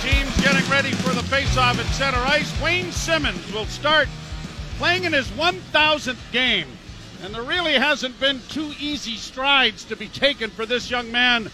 teams getting ready for the face-off at center ice. Wayne Simmonds will start playing in his 1,000th game. And there really hasn't been two easy strides to be taken for this young man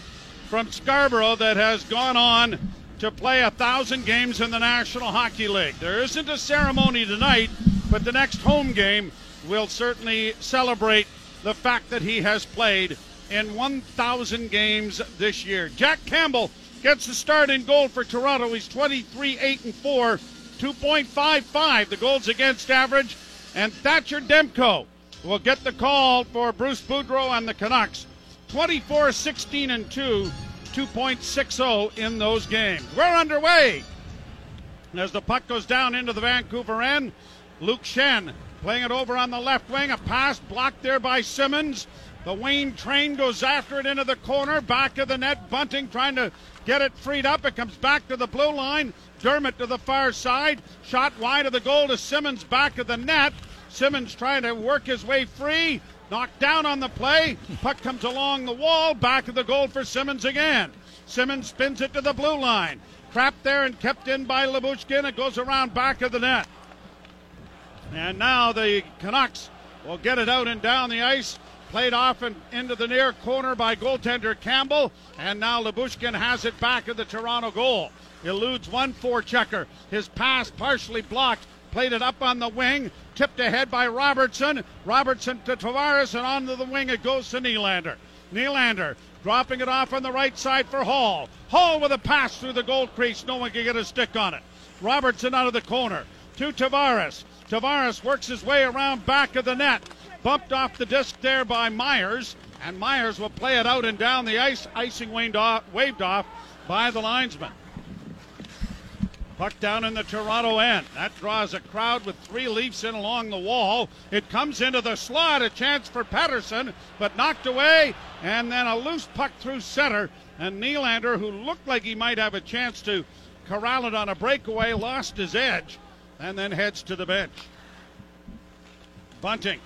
from Scarborough that has gone on to play a thousand games in the National Hockey League. There isn't a ceremony tonight, but the next home game will certainly celebrate the fact that he has played in 1,000 games this year. Jack Campbell gets the start in goal for Toronto. He's 23 8 and 4, 2.55 the goals against average. And Thatcher Demko will get the call for Bruce Boudreau and the Canucks. 24 16 and 2, 2.60 in those games. We're underway. As the puck goes down into the Vancouver end, Luke Schenn playing it over on the left wing. A pass blocked there by Simmonds. The Wayne train goes after it into the corner, back of the net. Bunting trying to get it freed up. It comes back to the blue line. Dermott to the far side. Shot wide of the goal to Simmonds back of the net. Simmonds trying to work his way free. Knocked down on the play. Puck comes along the wall. Back of the goal for Simmonds again. Simmonds spins it to the blue line. Trapped there and kept in by Lyubushkin. It goes around back of the net. And now the Canucks will get it out and down the ice. Played off and into the near corner by goaltender Campbell. And now Lyubushkin has it back of the Toronto goal. Eludes one four checker. His pass partially blocked. Played it up on the wing. Tipped ahead by Robertson. Robertson to Tavares. And onto the wing it goes to Nylander. Nylander dropping it off on the right side for Holl. Holl with a pass through the goal crease. No one can get a stick on it. Robertson out of the corner to Tavares. Tavares works his way around back of the net. Bumped off the disc there by Myers. And Myers will play it out and down the ice. Icing waved off, by the linesman. Puck down in the Toronto end. That draws a crowd with three Leafs in along the wall. It comes into the slot. A chance for Pettersson, but knocked away. And then a loose puck through center. And Nylander, who looked like he might have a chance to corral it on a breakaway, lost his edge and then heads to the bench. Bunting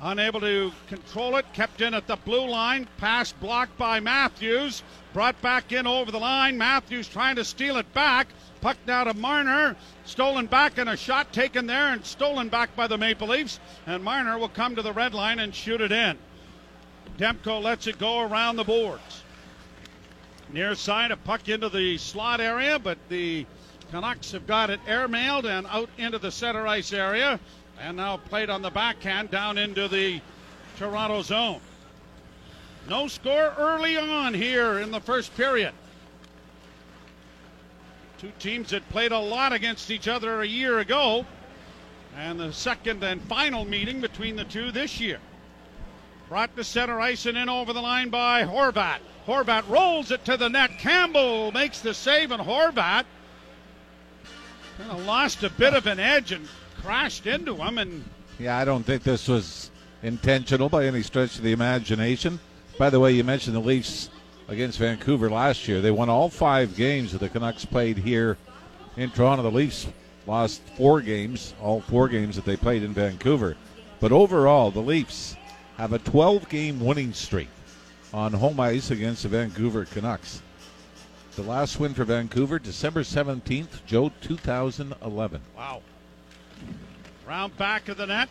unable to control it, kept in at the blue line, pass blocked by Matthews, brought back in over the line. Matthews trying to steal it back. Puck now to Marner, stolen back and a shot taken there and stolen back by the Maple Leafs. And Marner will come to the red line and shoot it in. Demko lets it go around the boards. Near side, a puck into the slot area, but the Canucks have got it airmailed and out into the center ice area. And now played on the backhand down into the Toronto zone. No score early on here in the first period. Two teams that played a lot against each other a year ago. And the second and final meeting between the two this year. Brought to center ice and in over the line by Horvat. Horvat rolls it to the net. Campbell makes the save, and Horvat kind of lost a bit of an edge and crashed into him. And yeah, I don't think this was intentional by any stretch of the imagination. By the way, you mentioned the Leafs against Vancouver last year. They won all five games that the Canucks played here in Toronto. The Leafs lost four games, all four games that they played in Vancouver. But overall, the Leafs have a 12 game winning streak on home ice against the Vancouver Canucks. The last win for Vancouver, December 17th, Joe, 2011. Wow. Round back of the net.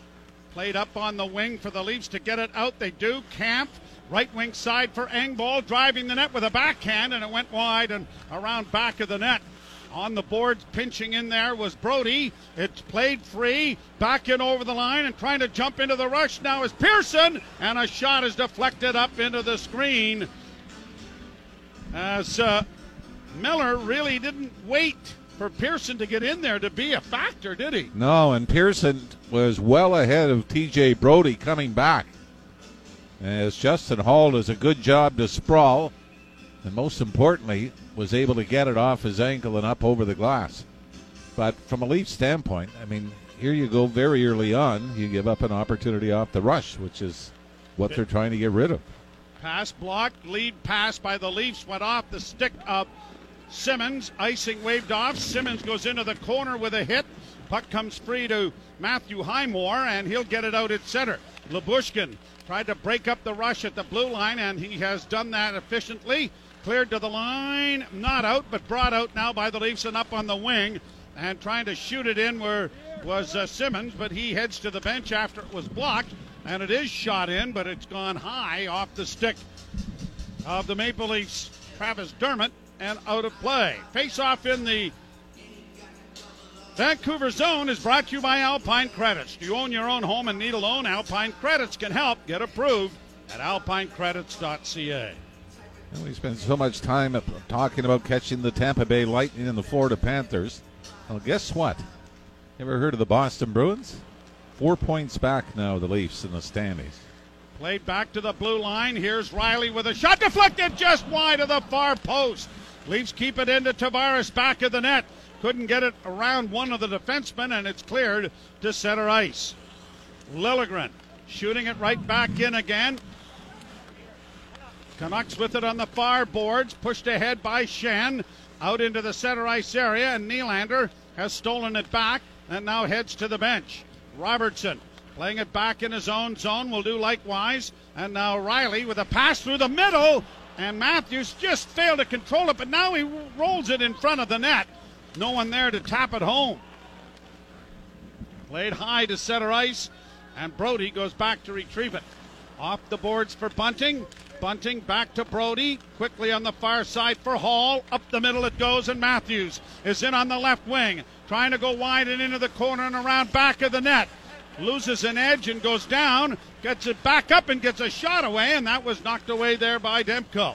Played up on the wing for the Leafs to get it out. They do. Kampf, right wing side for Engvall, driving the net with a backhand, and it went wide and around back of the net. On the boards, pinching in there was Brodie. It's played free, back in over the line, and trying to jump into the rush now is Pearson, and a shot is deflected up into the screen. As uh, Miller really didn't wait for Pearson to get in there to be a factor, did he? No, and Pearson was well ahead of TJ Brodie coming back. As Justin Holl does a good job to sprawl, and most importantly, was able to get it off his ankle and up over the glass. But from a Leaf standpoint, I mean, here you go very early on, you give up an opportunity off the rush, which is what they're trying to get rid of. Pass blocked, lead pass by the Leafs went off the stick of Simmonds. Icing waved off. Simmonds goes into the corner with a hit. Puck comes free to Matthew Highmore, and he'll get it out at center. Lyubushkin tried to break up the rush at the blue line, and he has done that efficiently. Cleared to the line, not out, but brought out now by the Leafs and up on the wing. And trying to shoot it in where was uh, Simmonds, but he heads to the bench after it was blocked. And it is shot in, but it's gone high off the stick of the Maple Leafs, Travis Dermott, and out of play. Face off in the Vancouver Zone is brought to you by Alpine Credits. Do you own your own home and need a loan? Alpine Credits can help. Get approved at alpinecredits.ca. And we spend so much time talking about catching the Tampa Bay Lightning and the Florida Panthers. Well, guess what? Ever heard of the Boston Bruins? Four points back now, the Leafs in the standings. Played back to the blue line. Here's Rielly with a shot deflected just wide of the far post. Leafs keep it into Tavares back of the net. Couldn't get it around one of the defensemen, and it's cleared to center ice. Liljegren shooting it right back in again. Canucks with it on the far boards, pushed ahead by Schenn out into the center ice area, and Nylander has stolen it back and now heads to the bench. Robertson playing it back in his own zone will do likewise, and now Rielly with a pass through the middle, and Matthews just failed to control it, but now he rolls it in front of the net. No one there to tap it home. Played high to center ice, and Brodie goes back to retrieve it. Off the boards for Bunting. Bunting back to Brodie. Quickly on the far side for Holl. Up the middle it goes, and Matthews is in on the left wing. Trying to go wide and into the corner and around back of the net. Loses an edge and goes down. Gets it back up and gets a shot away, and that was knocked away there by Demko.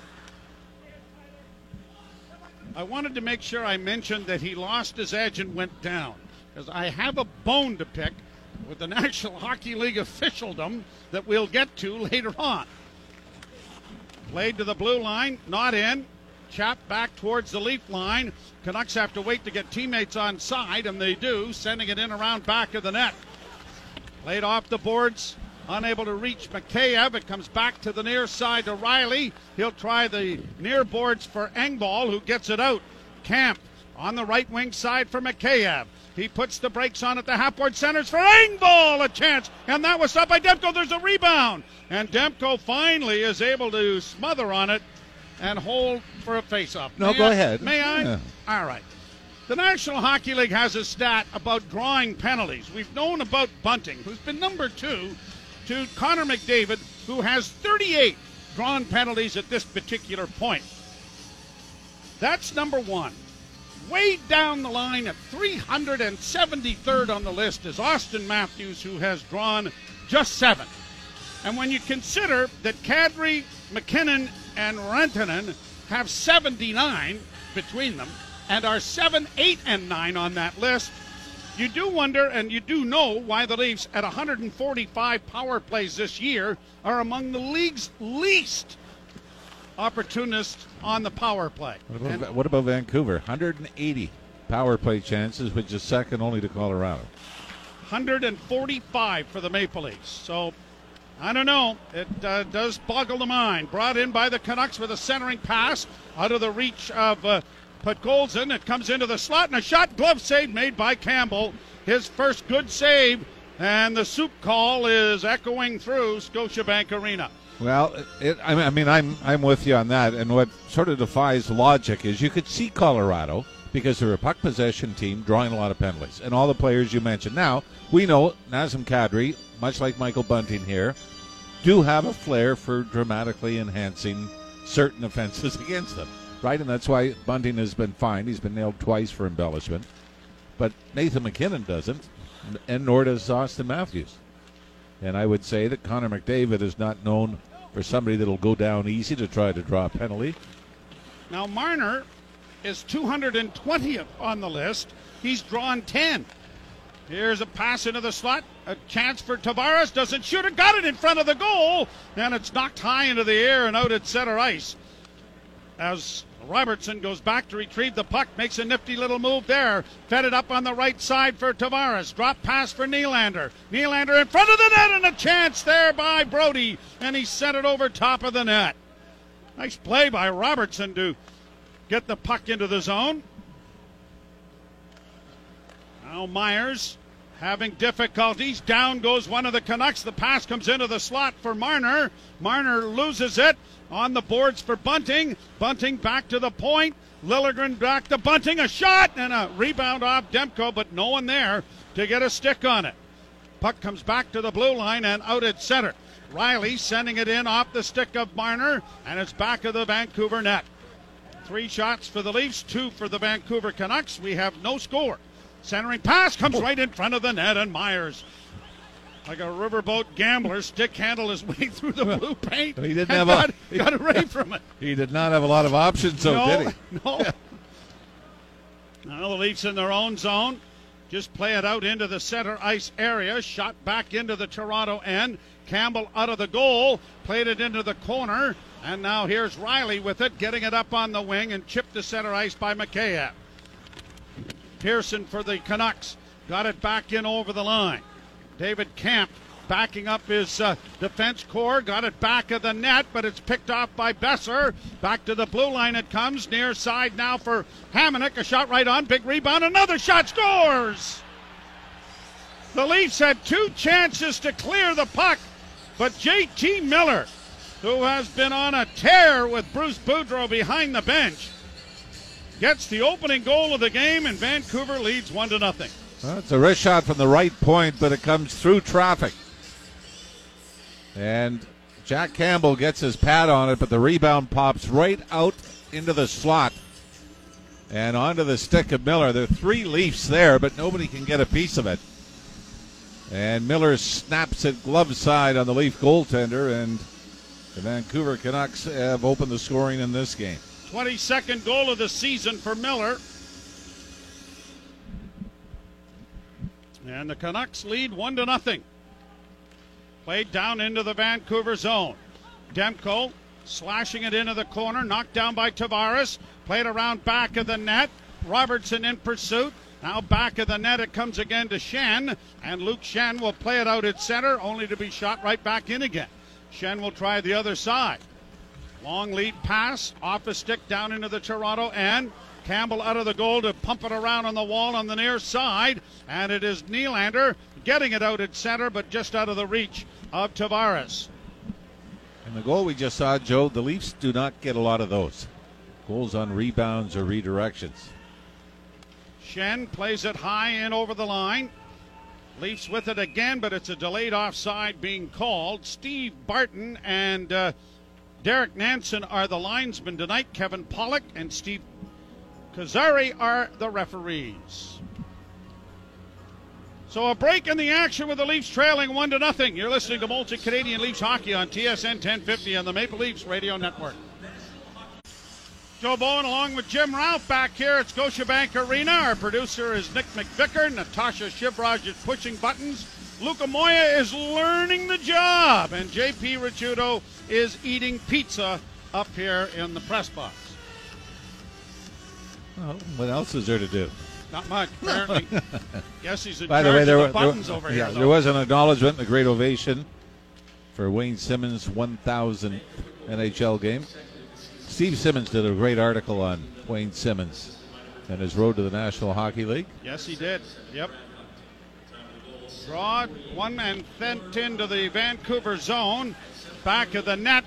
I wanted to make sure I mentioned that he lost his edge and went down. Because I have a bone to pick with the National Hockey League officialdom that we'll get to later on. Played to the blue line, not in. Chap back towards the leaf line. Canucks have to wait to get teammates on side, and they do, sending it in around back of the net. Played off the boards, unable to reach Mikheyev. It comes back to the near side to Rielly. He'll try the near boards for Engvall, who gets it out. Kampf on the right wing side for Mikheyev. He puts the brakes on at the half board centers for Engvall, a chance, and that was stopped by Demko. There's a rebound, and Demko finally is able to smother on it and hold for a faceoff. No, May go I? ahead. May I? Yeah. All right. The National Hockey League has a stat about drawing penalties. We've known about Bunting, who's been number two, to Connor McDavid, who has 38 drawn penalties at this particular point. That's number one. Way down the line at 373rd on the list is Auston Matthews, who has drawn just seven. And when you consider that Kadri, MacKinnon, and Rantanen have 79 between them and are 7, 8, and 9 on that list, you do wonder and you do know why the Leafs at 145 power plays this year are among the league's least opportunists on the power play. What about, And what about Vancouver? 180 power play chances, which is second only to Colorado. 145 for the Maple Leafs. So I don't know. It uh, does boggle the mind. Brought in by the Canucks with a centering pass out of the reach of uh, Podkolzin. It comes into the slot and a shot glove save made by Campbell. His first good save, and the soup call is echoing through Scotiabank Arena. Well, it, I mean, I'm I'm with you on that. And what sort of defies logic is you could see Colorado because they're a puck possession team drawing a lot of penalties, and all the players you mentioned. Now we know Nazem Kadri, much like Michael Bunting here, do have a flair for dramatically enhancing certain offenses against them, right? And that's why Bunting has been fined. He's been nailed twice for embellishment, but Nathan MacKinnon doesn't, and nor does Auston Matthews. And I would say that Connor McDavid is not known for somebody that'll go down easy to try to draw a penalty. Now Marner is 220th on the list. He's drawn 10. Here's a pass into the slot. A chance for Tavares. Doesn't shoot it. Got it in front of the goal. And it's knocked high into the air and out at center ice. As Robertson goes back to retrieve the puck, makes a nifty little move there. Fed it up on the right side for Tavares. Drop pass for Nylander. Nylander in front of the net and a chance there by Brodie. And he sent it over top of the net. Nice play by Robertson to get the puck into the zone. Now Myers having difficulties. Down goes one of the Canucks. The pass comes into the slot for Marner. Marner loses it on the boards for Bunting. Bunting back to the point. Liljegren back to Bunting. A shot and a rebound off Demko, but no one there to get a stick on it. Puck comes back to the blue line and out at center. Riley sending it in off the stick of Marner, and it's back of the Vancouver net. Three shots for the Leafs, two for the Vancouver Canucks. We have no score. Centering pass comes oh. right in front of the net, and Myers, like a riverboat gambler, stick handle his way through the blue paint. He didn't have got, got away from it. He did not have a lot of options, so no, did he? No. now the Leafs in their own zone. Just play it out into the center ice area. Shot back into the Toronto end. Campbell out of the goal. Played it into the corner. And now here's Rielly with it, getting it up on the wing and chipped to center ice by Mikheyev. Pearson for the Canucks. Got it back in over the line. David Kampf backing up his uh, defense core. Got it back of the net, but it's picked off by Boeser. Back to the blue line it comes. Near side now for Hamonic. A shot right on. Big rebound. Another shot. Scores! The Leafs had two chances to clear the puck, but JT Miller, who has been on a tear with Bruce Boudreau behind the bench, gets the opening goal of the game, and Vancouver leads one to nothing. Well, it's a wrist shot from the right point, but it comes through traffic. And Jack Campbell gets his pad on it, but the rebound pops right out into the slot and onto the stick of Miller. There are three Leafs there, but nobody can get a piece of it. And Miller snaps it glove side on the Leaf goaltender, and the Vancouver Canucks have opened the scoring in this game. 22nd goal of the season for Miller. And the Canucks lead one to nothing. Played down into the Vancouver zone. Demko slashing it into the corner, knocked down by Tavares. Played around back of the net. Robertson in pursuit. Now back of the net it comes again to Schenn, and Luke Schenn will play it out at center, only to be shot right back in again. Schenn will try the other side. Long lead pass off a stick down into the Toronto end. Campbell out of the goal to pump it around on the wall on the near side. And it is Nylander getting it out at center, but just out of the reach of Tavares. And the goal we just saw, Joe, the Leafs do not get a lot of those. Goals on rebounds or redirections. Schenn plays it high in over the line. Leafs with it again, but it's a delayed offside being called. Steve Barton and uh, Derek Nansen are the linesmen tonight. Kevin Pollock and Steve Kozari are the referees. So a break in the action with the Leafs trailing one to nothing. You're listening to Molson Canadian Leafs hockey on TSN 1050 on the Maple Leafs Radio Network. Joe Bowen along with Jim Ralph back here at Scotiabank Arena. Our producer is Nick McVicker. Natasha Shivraj is pushing buttons. Luca Moya is learning the job. And JP Ricciuto is eating pizza up here in the press box. Well, what else is there to do? Not much, apparently. Guess he's in By the way, there, of were, buttons there, over yeah, here. there was an acknowledgement, a great ovation for Wayne Simmonds' 1,000th NHL game. Steve Simmons did a great article on Wayne Simmonds and his road to the National Hockey League. Yes, he did. Yep. Draw one and sent into the Vancouver zone. Back of the net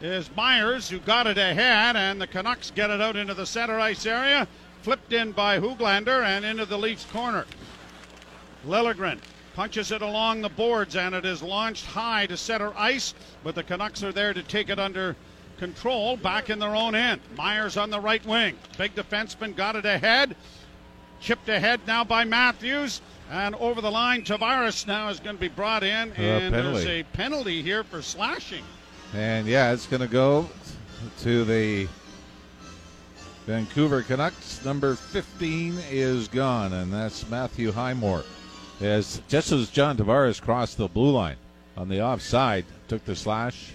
is Myers, who got it ahead, and the Canucks get it out into the center ice area. Flipped in by Hoglander and into the Leafs corner. Liljegren punches it along the boards, and it is launched high to center ice, but the Canucks are there to take it under control back in their own end. Myers on the right wing. Big defenseman got it ahead. Chipped ahead now by Matthews. And over the line, Tavares now is going to be brought in. and there's a penalty here for slashing. And yeah, it's going to go to the Vancouver Canucks. Number 15 is gone, and that's Matthew Highmore. As just as John Tavares crossed the blue line on the offside, took the slash.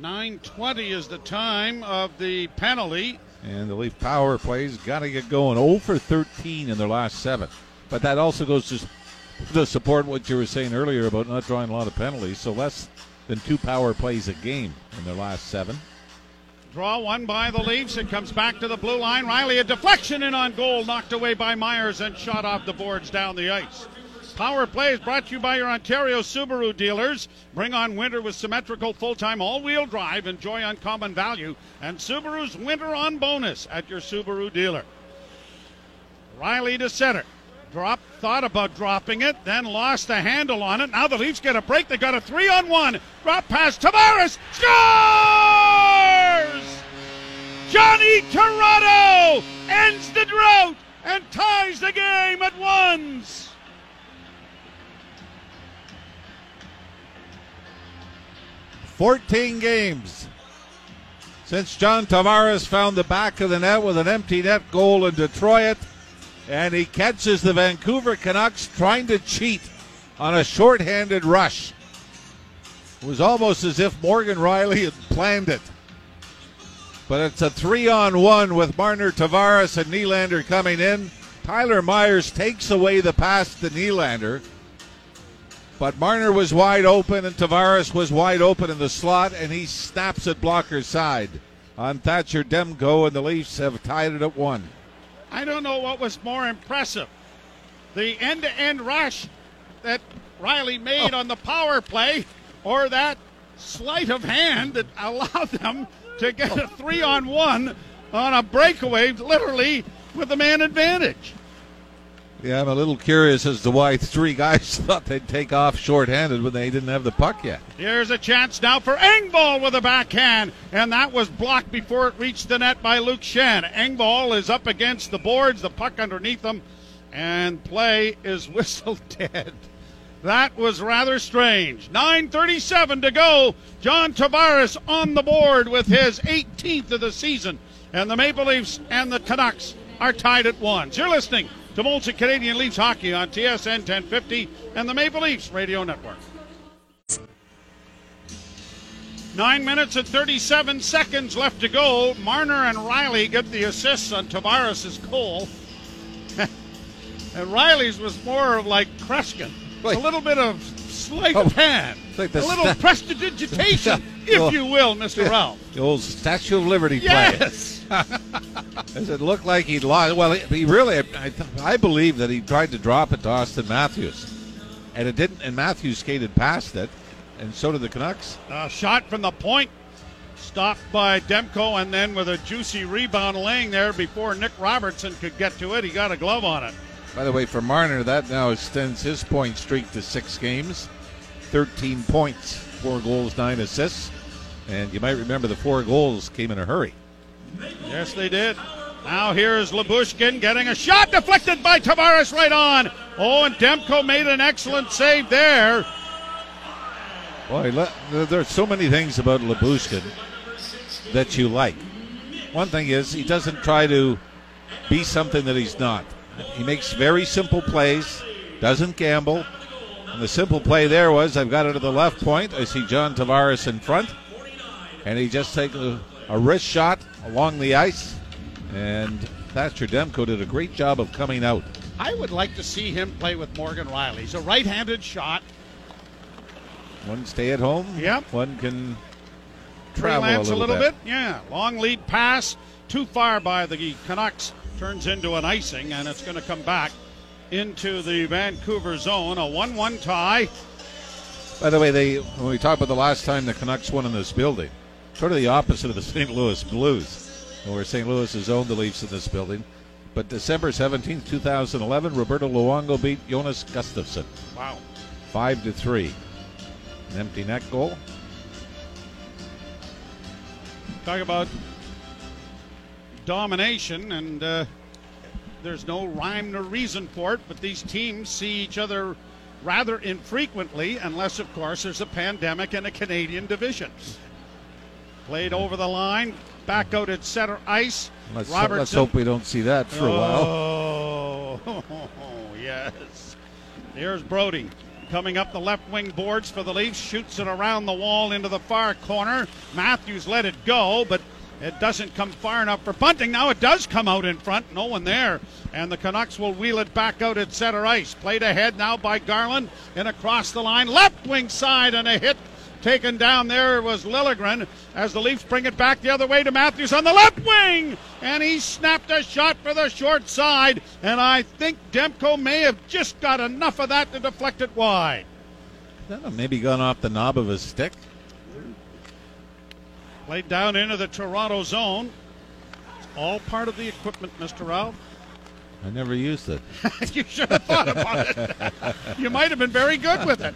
9.20 is the time of the penalty. And the Leaf power plays got to get going. 0 for 13 in their last seven. But that also goes to, to support what you were saying earlier about not drawing a lot of penalties. So less than two power plays a game in their last seven. Draw one by the Leafs. It comes back to the blue line. Rielly, a deflection in on goal, knocked away by Myers and shot off the boards down the ice. Power play is brought to you by your Ontario Subaru dealers. Bring on winter with symmetrical full time all wheel drive. Enjoy uncommon value and Subaru's winter on bonus at your Subaru dealer. Rielly to center. Drop, thought about dropping it, then lost the handle on it. Now the Leafs get a break. They got a three on one. Drop pass. Tavares scores! Johnny Torado ends the drought and ties the game at ones. Fourteen games since John Tavares found the back of the net with an empty net goal in Detroit and he catches the Vancouver Canucks trying to cheat on a shorthanded rush. It was almost as if Morgan Rielly had planned it. But it's a three on one with Marner Tavares and Nylander coming in. Tyler Myers takes away the pass to Nylander. But Marner was wide open and Tavares was wide open in the slot, and he snaps at blocker's side on Thatcher Demko, and the Leafs have tied it at one. I don't know what was more impressive the end to end rush that Rielly made oh. on the power play or that sleight of hand that allowed them to get a three on one on a breakaway, literally with the man advantage. Yeah, I'm a little curious as to why three guys thought they'd take off shorthanded when they didn't have the puck yet. Here's a chance now for Engvall with a backhand, and that was blocked before it reached the net by Luke Schenn. Engvall is up against the boards, the puck underneath him, and play is whistled dead. That was rather strange. 9.37 to go. John Tavares on the board with his 18th of the season. And the Maple Leafs and the Canucks are tied at one. You're listening to Molson Canadian Leafs Hockey on TSN 1050 and the Maple Leafs Radio Network. Nine minutes and 37 seconds left to go. Marner and Rielly get the assists on Tavares' goal. and Rielly's was more of like Kreskin. a little bit of sleight of oh, hand. Like a little sta- prestidigitation, if you will, Mr. Yeah, Ralph. The old Statue of Liberty yes. play. Does it look like he lost? Well, he really, I, I believe that he tried to drop it to Auston Matthews. And it didn't, and Matthews skated past it, and so did the Canucks. A shot from the point, stopped by Demko, and then with a juicy rebound laying there before Nick Robertson could get to it, he got a glove on it. By the way, for Marner, that now extends his point streak to six games. 13 points, four goals, nine assists. And you might remember the four goals came in a hurry. Yes, they did. Now here's Lyubushkin getting a shot deflected by Tavares right on. Oh, and Demko made an excellent save there. Boy, there's so many things about Lyubushkin that you like. One thing is he doesn't try to be something that he's not. He makes very simple plays, doesn't gamble, and the simple play there was I've got it to the left point. I see John Tavares in front. And he just takes a, a wrist shot along the ice. And Thatcher Demko did a great job of coming out. I would like to see him play with Morgan Rielly. He's a right handed shot. One stay at home. Yep. One can travel a little, a little bit. bit. Yeah. Long lead pass. Too far by the Canucks. Turns into an icing, and it's going to come back into the Vancouver zone. A 1 1 tie. By the way, they when we talked about the last time the Canucks won in this building, sort of the opposite of the St. Louis Blues, where St. Louis has owned the Leafs in this building. But December 17, 2011, Roberto Luongo beat Jonas Gustavsson. Wow. 5 to 3. An empty net goal. Talk about domination and uh, there's no rhyme nor reason for it, but these teams see each other rather infrequently, unless, of course, there's a pandemic in a Canadian division. Played over the line, back out at center ice. Let's, let's hope we don't see that for oh, a while. Oh, yes. Here's Brodie. coming up the left wing boards for the Leafs, shoots it around the wall into the far corner. Matthews let it go, but it doesn't come far enough for Bunting. Now it does come out in front. No one there. And the Canucks will wheel it back out at center ice. Played ahead now by Garland and across the line. Left wing side and a hit Taken down there was Liljegren as the Leafs bring it back the other way to Matthews on the left wing. And he snapped a shot for the short side. And I think Demko may have just got enough of that to deflect it wide. Maybe gone off the knob of his stick. Played down into the Toronto zone. All part of the equipment, Mr. Ralph. I never used it. you should have thought about it. you might have been very good with it.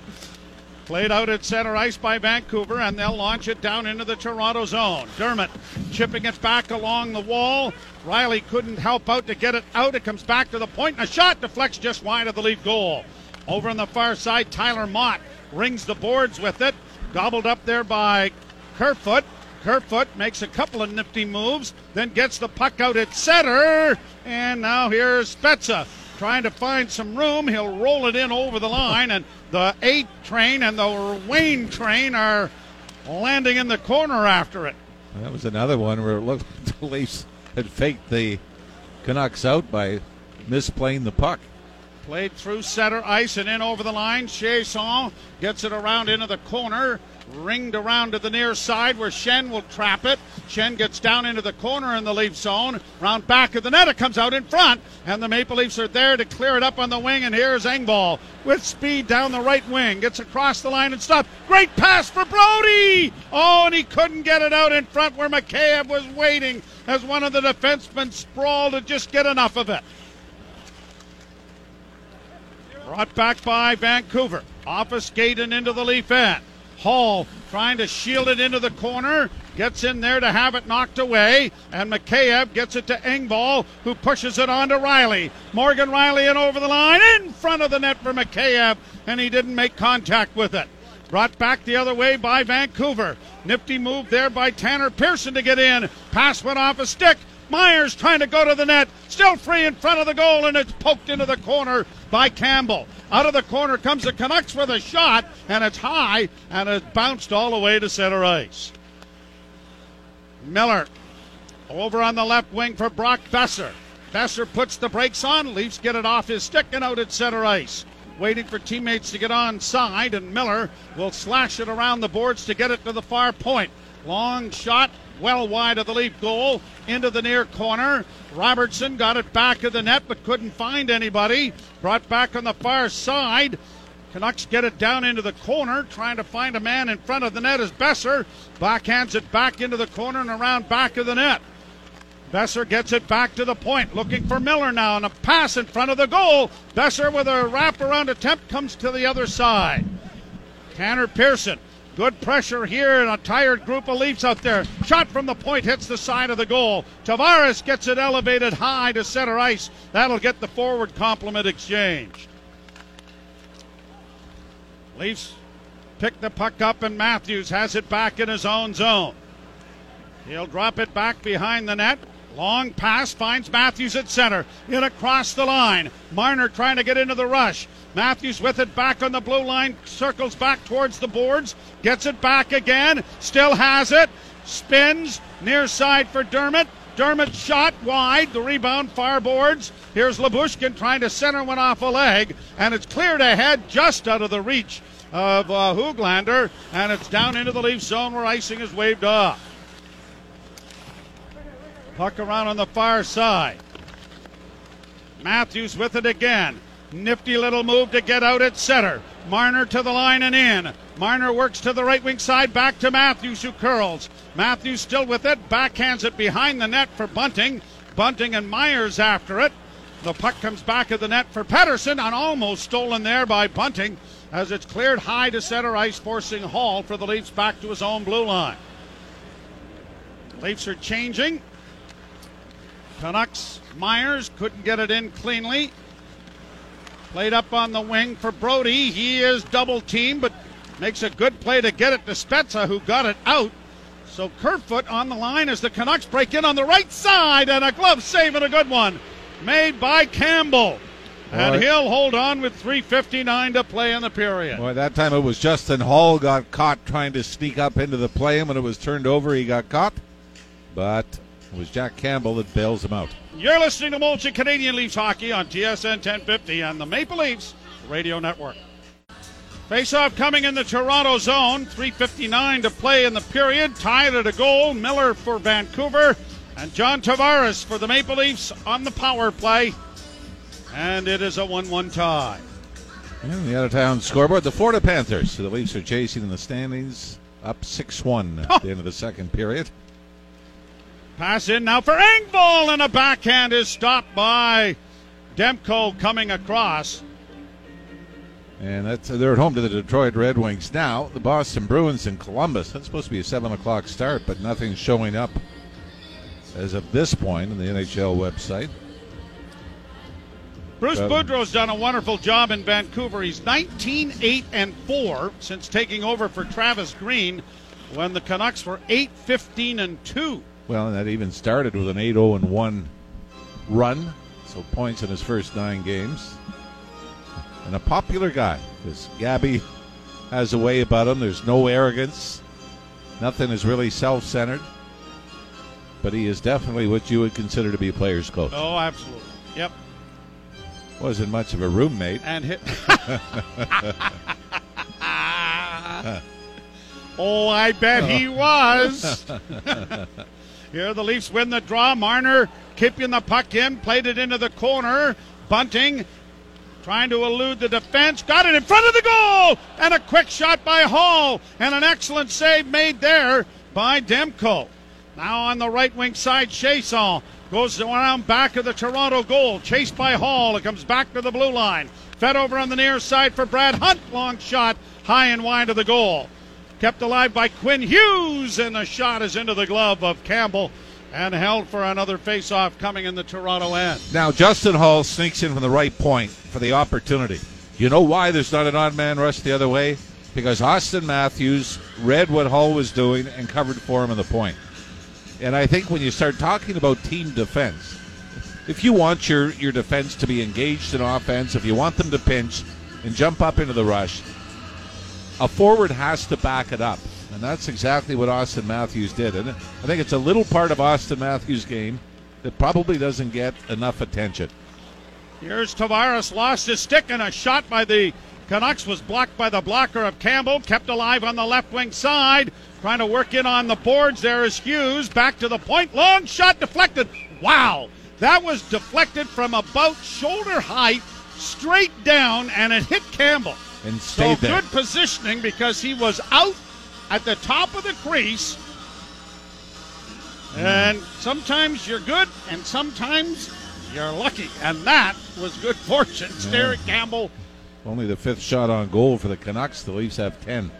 Played out at center ice by Vancouver, and they'll launch it down into the Toronto zone. Dermott chipping it back along the wall. Rielly couldn't help out to get it out. It comes back to the point, and a shot deflects just wide of the lead goal. Over on the far side, Tyler Mott rings the boards with it. Gobbled up there by Kerfoot. Kerfoot makes a couple of nifty moves, then gets the puck out at center. And now here's Spezza trying to find some room. He'll roll it in over the line, and the 8 train and the Wayne train are landing in the corner after it. That was another one where it looked like the Leafs had faked the Canucks out by misplaying the puck. Played through center ice and in over the line. Chiasson gets it around into the corner ringed around to the near side where Schenn will trap it. Schenn gets down into the corner in the Leaf zone. Round back of the net, it comes out in front, and the Maple Leafs are there to clear it up on the wing. And here's Engvall with speed down the right wing, gets across the line and stops. Great pass for Brodie. Oh, and he couldn't get it out in front where Mikheyev was waiting as one of the defensemen sprawled to just get enough of it. Brought back by Vancouver. Off a skate and into the Leaf end. Holl trying to shield it into the corner. Gets in there to have it knocked away. And Mikheyev gets it to Engvall, who pushes it on to Rielly. Morgan Rielly in over the line in front of the net for Mikheyev, and he didn't make contact with it. Brought back the other way by Vancouver. Nifty move there by Tanner Pearson to get in. Pass went off a stick. Myers trying to go to the net. Still free in front of the goal, and it's poked into the corner by Campbell. Out of the corner comes the Canucks with a shot, and it's high, and it bounced all the way to center ice. Miller over on the left wing for Brock Boeser. Boeser puts the brakes on, Leafs get it off his stick and out at center ice. Waiting for teammates to get on side, and Miller will slash it around the boards to get it to the far point. Long shot, well wide of the Leaf goal, into the near corner. Robertson got it back of the net but couldn't find anybody. Brought back on the far side. Canucks get it down into the corner, trying to find a man in front of the net as Boeser backhands it back into the corner and around back of the net. Boeser gets it back to the point, looking for Miller now, and a pass in front of the goal. Boeser with a wraparound attempt comes to the other side. Tanner Pearson Good pressure here and a tired group of Leafs out there. Shot from the point hits the side of the goal. Tavares gets it elevated high to center ice. That'll get the forward compliment exchanged. Leafs pick the puck up and Matthews has it back in his own zone. He'll drop it back behind the net. Long pass finds Matthews at center. In across the line. Marner trying to get into the rush. Matthews with it back on the blue line, circles back towards the boards, gets it back again, still has it, spins near side for Dermott. Dermott shot wide, the rebound far boards. Here's Lyubushkin trying to center one off a leg, and it's cleared ahead just out of the reach of uh, Hoglander, and it's down into the Leaf zone where icing is waved off. Puck around on the far side. Matthews with it again. Nifty little move to get out at center. Marner to the line and in. Marner works to the right wing side, back to Matthews, who curls. Matthews still with it, backhands it behind the net for Bunting. Bunting and Myers after it. The puck comes back of the net for Pettersson, and almost stolen there by Bunting as it's cleared high to center ice, forcing Holl for the Leafs back to his own blue line. Leafs are changing. Canucks, Myers couldn't get it in cleanly. Played up on the wing for Brodie. He is double teamed, but makes a good play to get it to Spezza, who got it out. So Kerfoot on the line as the Canucks break in on the right side, and a glove save and a good one made by Campbell. And Boy. he'll hold on with 3.59 to play in the period. Boy, that time it was Justin Holl got caught trying to sneak up into the play, and when it was turned over, he got caught. But it was Jack Campbell that bails him out. You're listening to Molson Canadian Leafs Hockey on TSN 1050 and the Maple Leafs Radio Network. Face-off coming in the Toronto zone. 3.59 to play in the period. Tied at a goal. Miller for Vancouver. And John Tavares for the Maple Leafs on the power play. And it is a 1 1 tie. And the out of town scoreboard, the Florida Panthers. So the Leafs are chasing in the standings, up 6 1 at oh. the end of the second period. Pass in now for Engvall, and a backhand is stopped by Demko coming across. And that's they're at home to the Detroit Red Wings now. The Boston Bruins in Columbus. That's supposed to be a seven o'clock start, but nothing's showing up as of this point in the NHL website. Bruce Um, Boudreau's done a wonderful job in Vancouver. He's 19 8 and 4 since taking over for Travis Green when the Canucks were 8 15 and 2. Well, and that even started with an 8 0 1 run, so points in his first nine games. And a popular guy, because Gabby has a way about him. There's no arrogance, nothing is really self centered. But he is definitely what you would consider to be a player's coach. Oh, absolutely. Yep. Wasn't much of a roommate. And hit. oh, I bet he was. Here the Leafs win the draw. Marner keeping the puck in, played it into the corner. Bunting trying to elude the defense, got it in front of the goal, and a quick shot by Holl, and an excellent save made there by Demko. Now on the right wing side, Chiasson goes around back of the Toronto goal, chased by Holl. It comes back to the blue line, fed over on the near side for Brad Hunt. Long shot, high and wide of the goal. Kept alive by Quinn Hughes, and the shot is into the glove of Campbell and held for another face-off coming in the Toronto end. Now, Justin Holl sneaks in from the right point for the opportunity. You know why there's not an odd man rush the other way? Because Auston Matthews read what Holl was doing and covered for him on the point. And I think when you start talking about team defense, if you want your, your defense to be engaged in offense, if you want them to pinch and jump up into the rush, a forward has to back it up. And that's exactly what Auston Matthews did. And I think it's a little part of Auston Matthews' game that probably doesn't get enough attention. Here's Tavares lost his stick and a shot by the Canucks was blocked by the blocker of Campbell, kept alive on the left wing side, trying to work in on the boards. There is Hughes back to the point, long shot deflected. Wow, that was deflected from about shoulder height straight down, and it hit Campbell. And So there. good positioning because he was out at the top of the crease. Mm. And sometimes you're good, and sometimes you're lucky, and that was good fortune. Stare at Campbell. Only the fifth shot on goal for the Canucks. The Leafs have 10.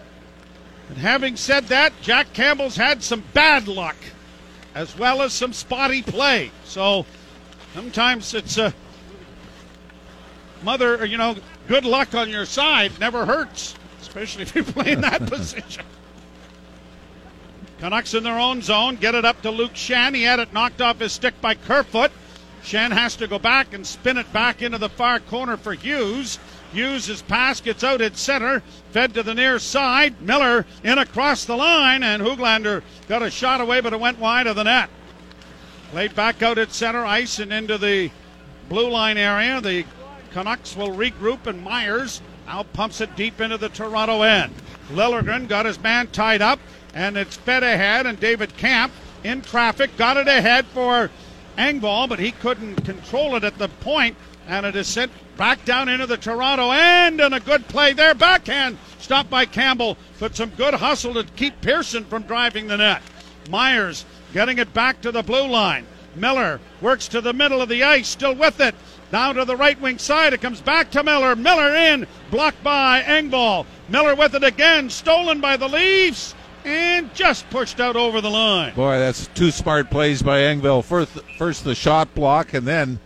And having said that, Jack Campbell's had some bad luck, as well as some spotty play. So sometimes it's a mother, you know, good luck on your side never hurts, especially if you play in that position. Canucks in their own zone, get it up to Luke Schenn. He had it knocked off his stick by Kerfoot. Schenn has to go back and spin it back into the far corner for Hughes. Hughes' pass gets out at center, fed to the near side. Miller in across the line, and Hoglander got a shot away, but it went wide of the net. Played back out at center ice and into the blue line area. The Canucks will regroup, and Myers now pumps it deep into the Toronto end. Liljegren got his man tied up, and it's fed ahead, and David Kampf in traffic got it ahead for Engvall, but he couldn't control it at the point, and it is sent back down into the Toronto end, and a good play there. Backhand stopped by Campbell, but some good hustle to keep Pearson from driving the net. Myers getting it back to the blue line. Miller works to the middle of the ice, still with it. Down to the right wing side. It comes back to Miller. Miller in, blocked by Engvall. Miller with it again, stolen by the Leafs, and just pushed out over the line. Boy, that's two smart plays by Engvall. First, first the shot block, and then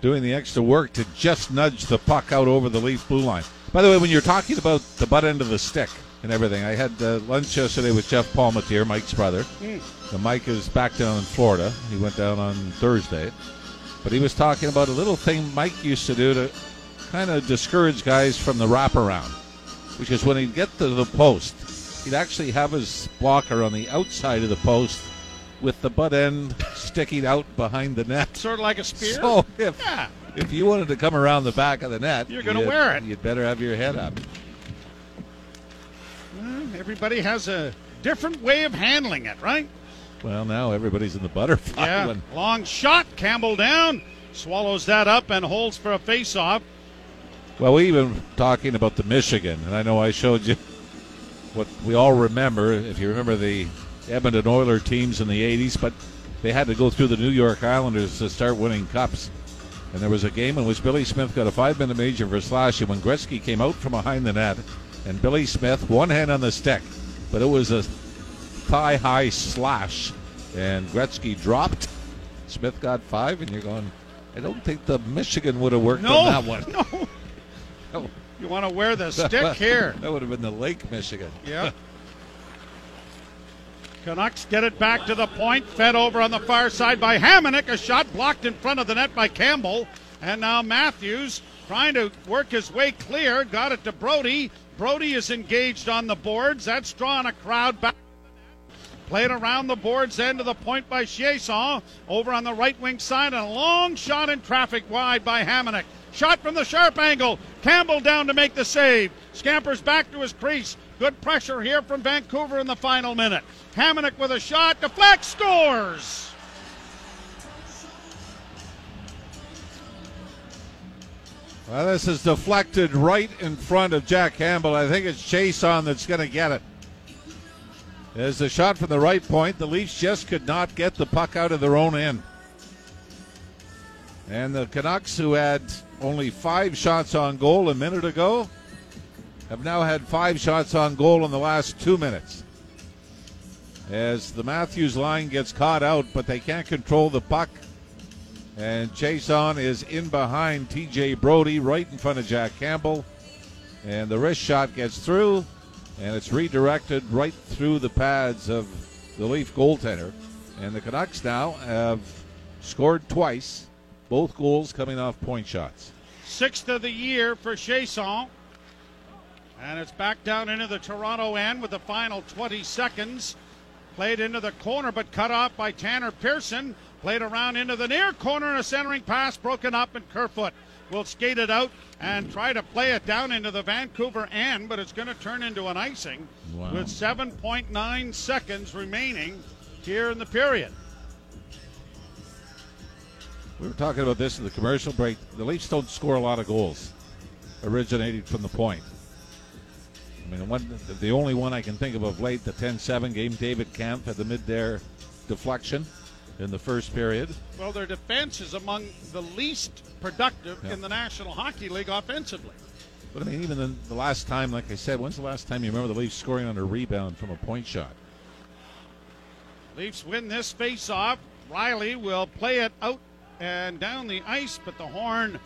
doing the extra work to just nudge the puck out over the Leaf blue line. By the way, when you're talking about the butt end of the stick and everything, I had uh, lunch yesterday with Jeff Palmateer, Mike's brother. The Mike is back down in Florida. He went down on Thursday. But he was talking about a little thing Mike used to do to kind of discourage guys from the wraparound. Which is when he'd get to the post, he'd actually have his blocker on the outside of the post with the butt end sticking out behind the net. Sort of like a spear. So if, Yeah. if you wanted to come around the back of the net, You're gonna wear it. You'd better have your head up. everybody has a different way of handling it, right? Well, now everybody's in the butterfly. Yeah. one. Long shot. Campbell down. Swallows that up and holds for a face-off. Well, we even talking about the Michigan, and I know I showed you what we all remember. If you remember the Edmonton Oiler teams in the '80s, but they had to go through the New York Islanders to start winning cups. And there was a game in which Billy Smith got a five-minute major for slashing when Gretzky came out from behind the net, and Billy Smith one hand on the stick, but it was a thigh-high slash, and Gretzky dropped. Smith got five, and you're going. I don't think the Michigan would have worked No. on that one. No. No. You want to wear the stick here. That would have been the Lake Michigan. Yeah. Canucks get it back to the point, fed over on the far side by Hamonic. A shot blocked in front of the net by Campbell. And now Matthews trying to work his way clear. Got it to Brodie. Brodie is engaged on the boards. That's drawing a crowd back. Played around the boards, end of the point by Chiasson. Over on the right wing side, and a long shot in traffic wide by Hamonic. Shot from the sharp angle. Campbell down to make the save. Scampers back to his crease. Good pressure here from Vancouver in the final minute. Hamonic with a shot. Deflects, scores. Well, this is deflected right in front of Jack Campbell. I think it's Chiasson that's going to get it. There's the shot from the right point. The Leafs just could not get the puck out of their own end. And the Canucks, who had only five shots on goal a minute ago, have now had five shots on goal in the last two minutes. As the Matthews line gets caught out, but they can't control the puck. And Chiasson is in behind TJ Brodie, right in front of Jack Campbell. And the wrist shot gets through, and it's redirected right through the pads of the Leaf goaltender. And the Canucks now have scored twice, both goals coming off point shots. Sixth of the year for Chiasson. And it's back down into the Toronto end with the final 20 seconds. Played into the corner, but cut off by Tanner Pearson. Played around into the near corner and a centering pass broken up, and Kerfoot will skate it out and try to play it down into the Vancouver end, but it's going to turn into an icing Wow. with 7.9 seconds remaining here in the period. We were talking about this in the commercial break. The Leafs don't score a lot of goals originating from the point. I mean, the, one, the only one I can think of of late, the 10 7 game, David Kampf had the mid there deflection in the first period. Well, their defense is among the least productive Yeah. in the National Hockey League offensively. But I mean, even the, the last time, like I said, when's the last time you remember the Leafs scoring on a rebound from a point shot? Leafs win this face-off. Rielly will play it out and down the ice, but the horn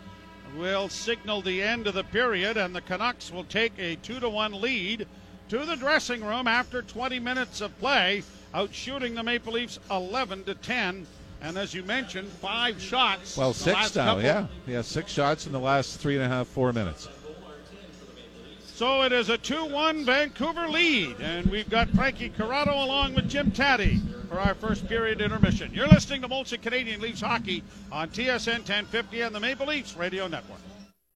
will signal the end of the period, and the Canucks will take a two to one lead to the dressing room after 20 minutes of play, out shooting the Maple Leafs 11 to 10. And as you mentioned, five shots. Well, six now, couple. yeah. Yeah, six shots in the last three and a half, four minutes. So it is a 2 1 Vancouver lead, and we've got Frankie Corrado along with Jim Tatti for our first period intermission. You're listening to Molson Canadian Leafs Hockey on TSN 1050 and the Maple Leafs Radio Network.